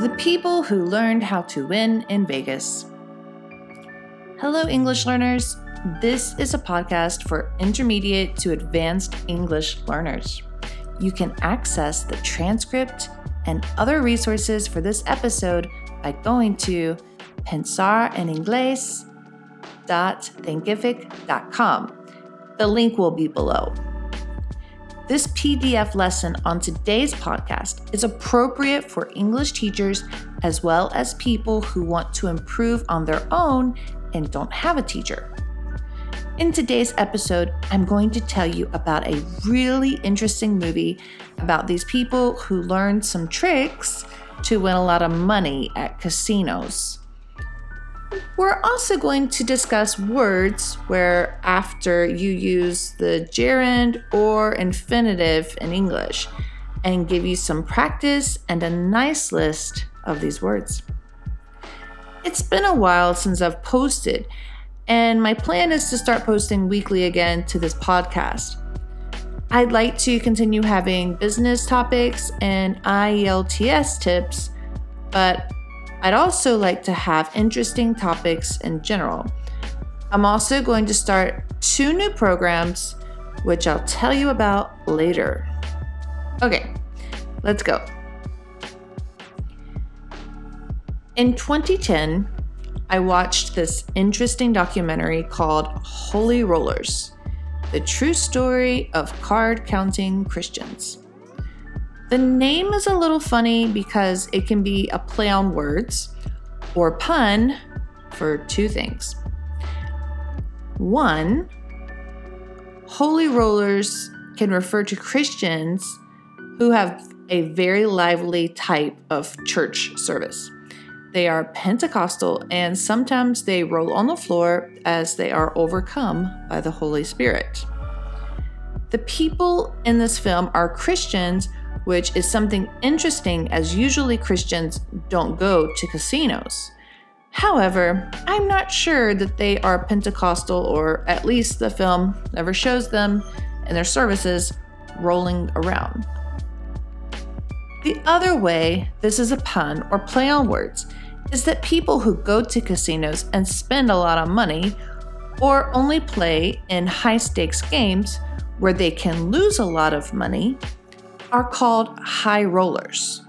The people who learned how to win in Vegas. Hello, English learners. This is a podcast for intermediate to advanced English learners. You can access the transcript and other resources for this episode by going to pensareningles.thinkific.com. The link will be below. This PDF lesson on today's podcast is appropriate for English teachers as well as people who want to improve on their own and don't have a teacher. In today's episode, I'm going to tell you about a really interesting movie about these people who learned some tricks to win a lot of money at casinos. We're also going to discuss words where after you use the gerund or infinitive in English and give you some practice and a nice list of these words. It's been a while since I've posted, and my plan is to start posting weekly again to this podcast. I'd like to continue having business topics and IELTS tips, but I'd also like to have interesting topics in general. I'm also going to start two new programs, which I'll tell you about later. Okay, let's go. In 2010, I watched this interesting documentary called Holy Rollers The True Story of Card Counting Christians. The name is a little funny because it can be a play on words or pun for two things. One, holy rollers can refer to Christians who have a very lively type of church service. They are Pentecostal and sometimes they roll on the floor as they are overcome by the Holy Spirit. The people in this film are Christians which is something interesting as usually Christians don't go to casinos. However, I'm not sure that they are Pentecostal, or at least the film never shows them in their services rolling around. The other way this is a pun or play on words is that people who go to casinos and spend a lot of money or only play in high stakes games where they can lose a lot of money are called high rollers.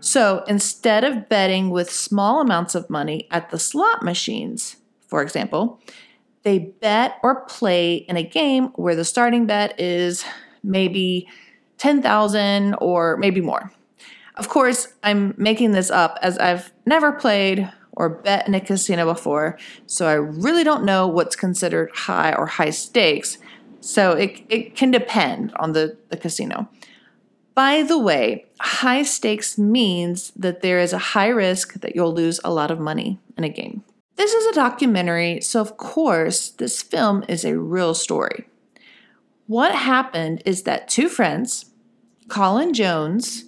So instead of betting with small amounts of money at the slot machines, for example, they bet or play in a game where the starting bet is maybe 10,000 or maybe more. Of course, I'm making this up as I've never played or bet in a casino before, so I really don't know what's considered high or high stakes. So it, it can depend on the, the casino. By the way, high stakes means that there is a high risk that you'll lose a lot of money in a game. This is a documentary, so of course, this film is a real story. What happened is that two friends, Colin Jones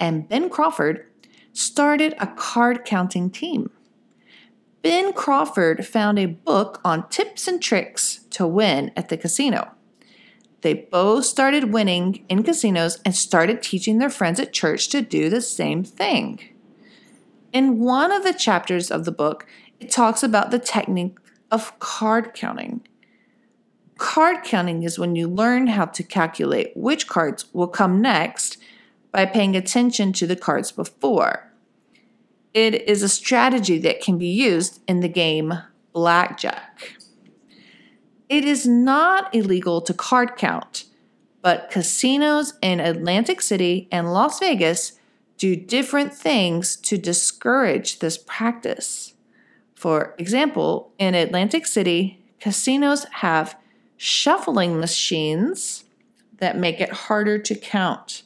and Ben Crawford, started a card counting team. Ben Crawford found a book on tips and tricks to win at the casino. They both started winning in casinos and started teaching their friends at church to do the same thing. In one of the chapters of the book, it talks about the technique of card counting. Card counting is when you learn how to calculate which cards will come next by paying attention to the cards before. It is a strategy that can be used in the game Blackjack. It is not illegal to card count, but casinos in Atlantic City and Las Vegas do different things to discourage this practice. For example, in Atlantic City, casinos have shuffling machines that make it harder to count.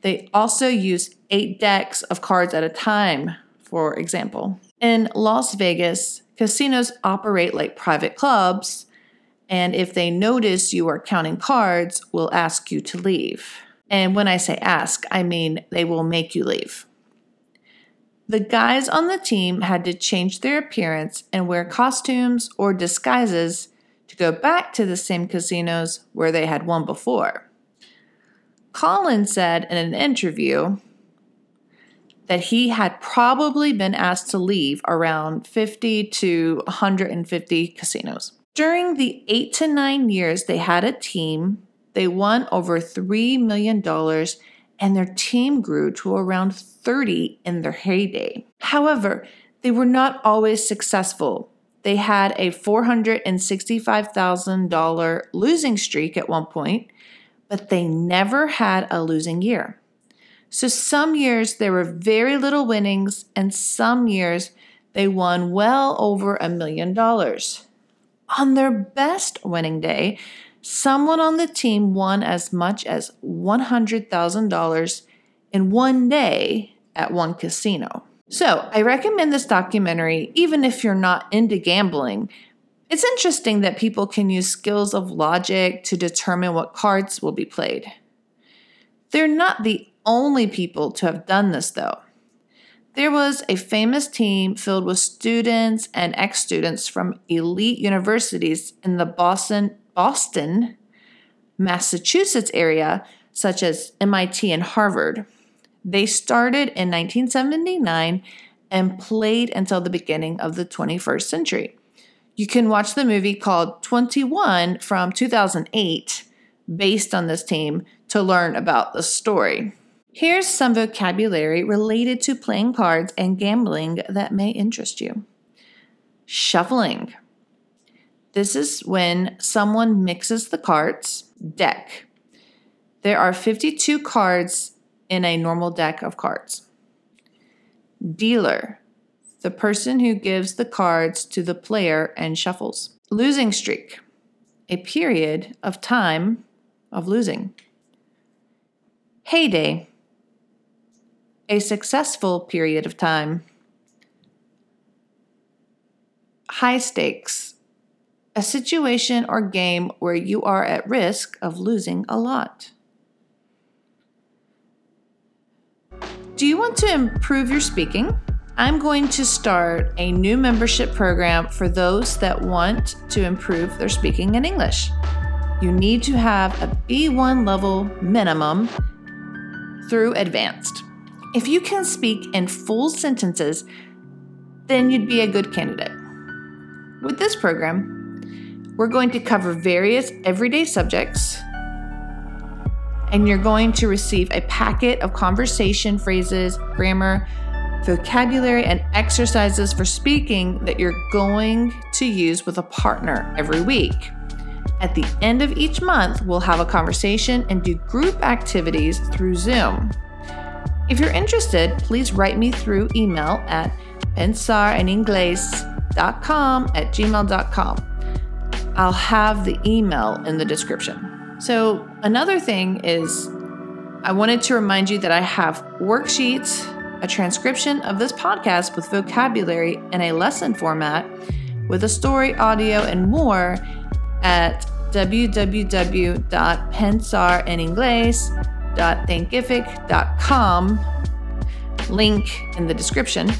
They also use eight decks of cards at a time, for example. In Las Vegas, casinos operate like private clubs and if they notice you are counting cards, will ask you to leave. And when I say ask, I mean they will make you leave. The guys on the team had to change their appearance and wear costumes or disguises to go back to the same casinos where they had won before. Colin said in an interview, that he had probably been asked to leave around 50 to 150 casinos. During the eight to nine years they had a team, they won over $3 million and their team grew to around 30 in their heyday. However, they were not always successful. They had a $465,000 losing streak at one point, but they never had a losing year. So some years there were very little winnings, and some years they won well over a million dollars. On their best winning day, someone on the team won as much as $100,000 in one day at one casino. So, I recommend this documentary even if you're not into gambling. It's interesting that people can use skills of logic to determine what cards will be played. They're not the only people to have done this, though. There was a famous team filled with students and ex students from elite universities in the Boston, Boston, Massachusetts area, such as MIT and Harvard. They started in 1979 and played until the beginning of the 21st century. You can watch the movie called 21 from 2008, based on this team, to learn about the story. Here's some vocabulary related to playing cards and gambling that may interest you. Shuffling. This is when someone mixes the cards. Deck. There are 52 cards in a normal deck of cards. Dealer, the person who gives the cards to the player and shuffles. Losing streak, a period of time of losing. Heyday, a successful period of time. High stakes, a situation or game where you are at risk of losing a lot. Do you want to improve your speaking? I'm going to start a new membership program for those that want to improve their speaking in English. You need to have a B1 level minimum through advanced. If you can speak in full sentences, then you'd be a good candidate. With this program, we're going to cover various everyday subjects and you're going to receive a packet of conversation phrases, grammar, vocabulary, and exercises for speaking that you're going to use with a partner every week. At the end of each month, we'll have a conversation and do group activities through Zoom. If you're interested, please write me through email at pensareningles.com at gmail.com. I'll have the email in the description. So, another thing is, I wanted to remind you that I have worksheets, a transcription of this podcast with vocabulary in a lesson format, with a story, audio, and more at www.pensareningles.thinkific.com. Link in the description.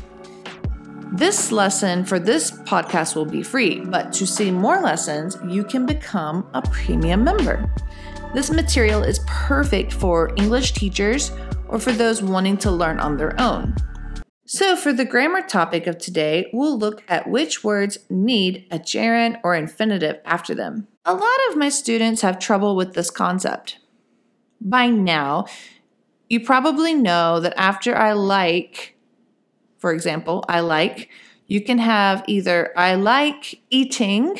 This lesson for this podcast will be free, but to see more lessons, you can become a premium member. This material is perfect for English teachers or for those wanting to learn on their own. So, for the grammar topic of today, we'll look at which words need a gerund or infinitive after them. A lot of my students have trouble with this concept. By now, you probably know that after I like, for example, I like, you can have either I like eating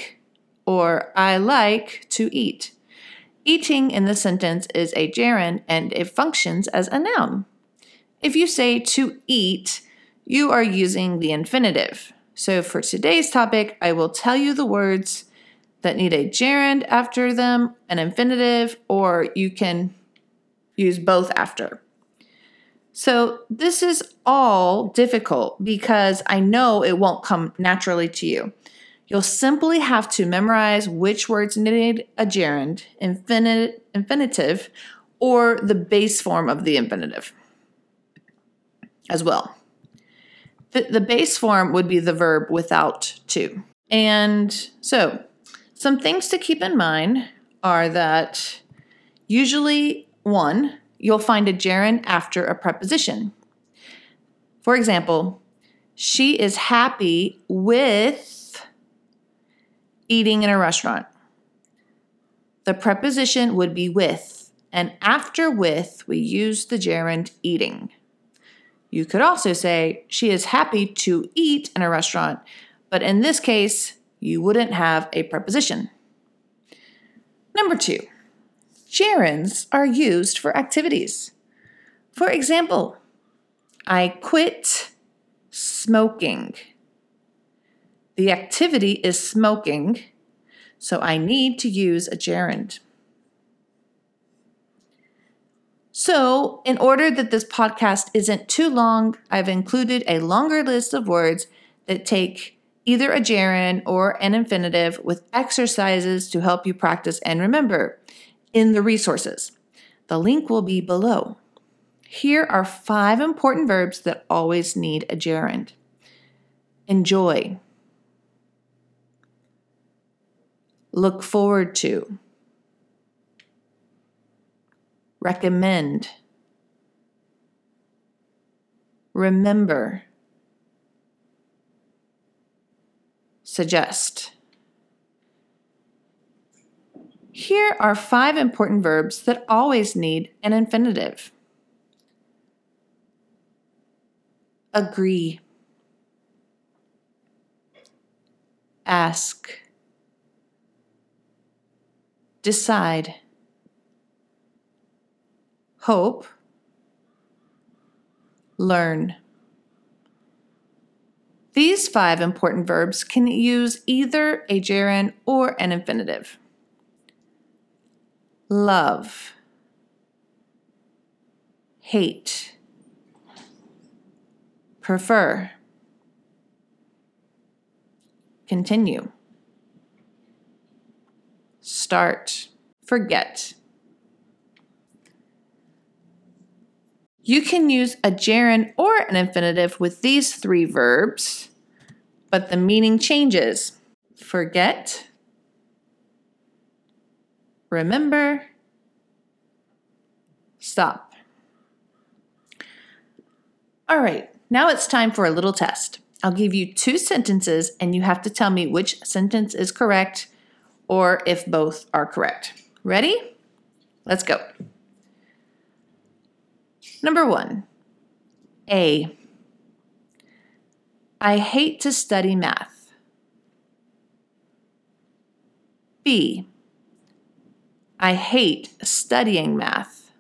or I like to eat. Eating in the sentence is a gerund and it functions as a noun. If you say to eat, you are using the infinitive. So for today's topic, I will tell you the words that need a gerund after them, an infinitive, or you can use both after. So this is all difficult because I know it won't come naturally to you. You'll simply have to memorize which words need a gerund, infinite, infinitive, or the base form of the infinitive as well. The, the base form would be the verb without to. And so, some things to keep in mind are that usually, one, you'll find a gerund after a preposition. For example, she is happy with eating in a restaurant. The preposition would be with, and after with, we use the gerund eating. You could also say she is happy to eat in a restaurant, but in this case, you wouldn't have a preposition. Number two, gerunds are used for activities. For example, I quit smoking. The activity is smoking, so I need to use a gerund. So, in order that this podcast isn't too long, I've included a longer list of words that take either a gerund or an infinitive with exercises to help you practice and remember in the resources. The link will be below. Here are five important verbs that always need a gerund enjoy, look forward to, recommend, remember, suggest. Here are five important verbs that always need an infinitive. Agree. Ask. Decide. Hope. Learn. These five important verbs can use either a gerund or an infinitive love, hate, prefer, continue, start, forget. You can use a gerund or an infinitive with these three verbs, but the meaning changes. Forget, remember, stop. All right, now it's time for a little test. I'll give you two sentences and you have to tell me which sentence is correct or if both are correct. Ready? Let's go. Number one A. I hate to study math. B. I hate studying math.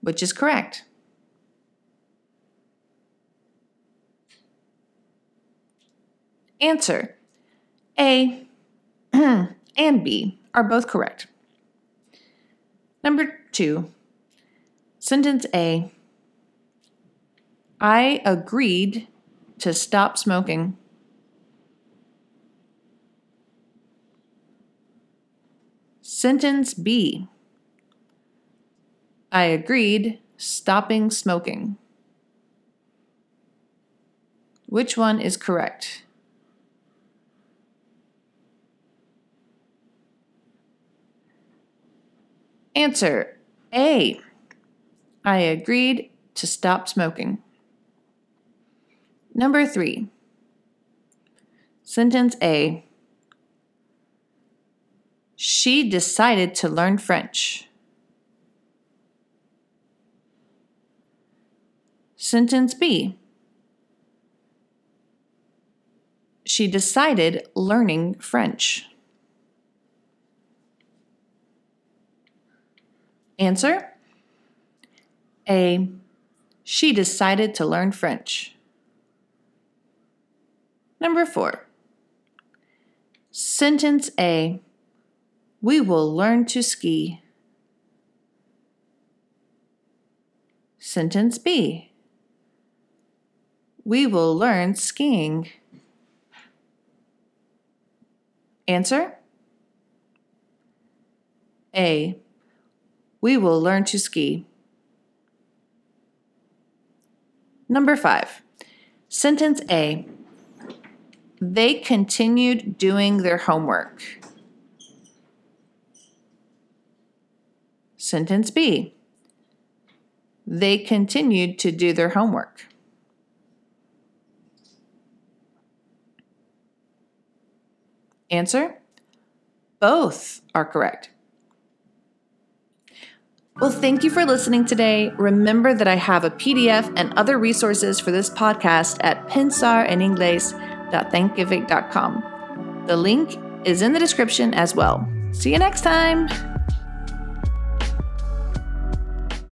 Which is correct? Answer A and B are both correct. Number two, sentence A I agreed to stop smoking. Sentence B. I agreed, stopping smoking. Which one is correct? Answer A. I agreed to stop smoking. Number three. Sentence A. She decided to learn French. Sentence B. She decided learning French. Answer A. She decided to learn French. Number four. Sentence A. We will learn to ski. Sentence B. We will learn skiing. Answer A. We will learn to ski. Number five. Sentence A. They continued doing their homework. Sentence B. they continued to do their homework. Answer Both are correct. Well, thank you for listening today. Remember that I have a PDF and other resources for this podcast at pensareningles.thinkific.com. The link is in the description as well. See you next time.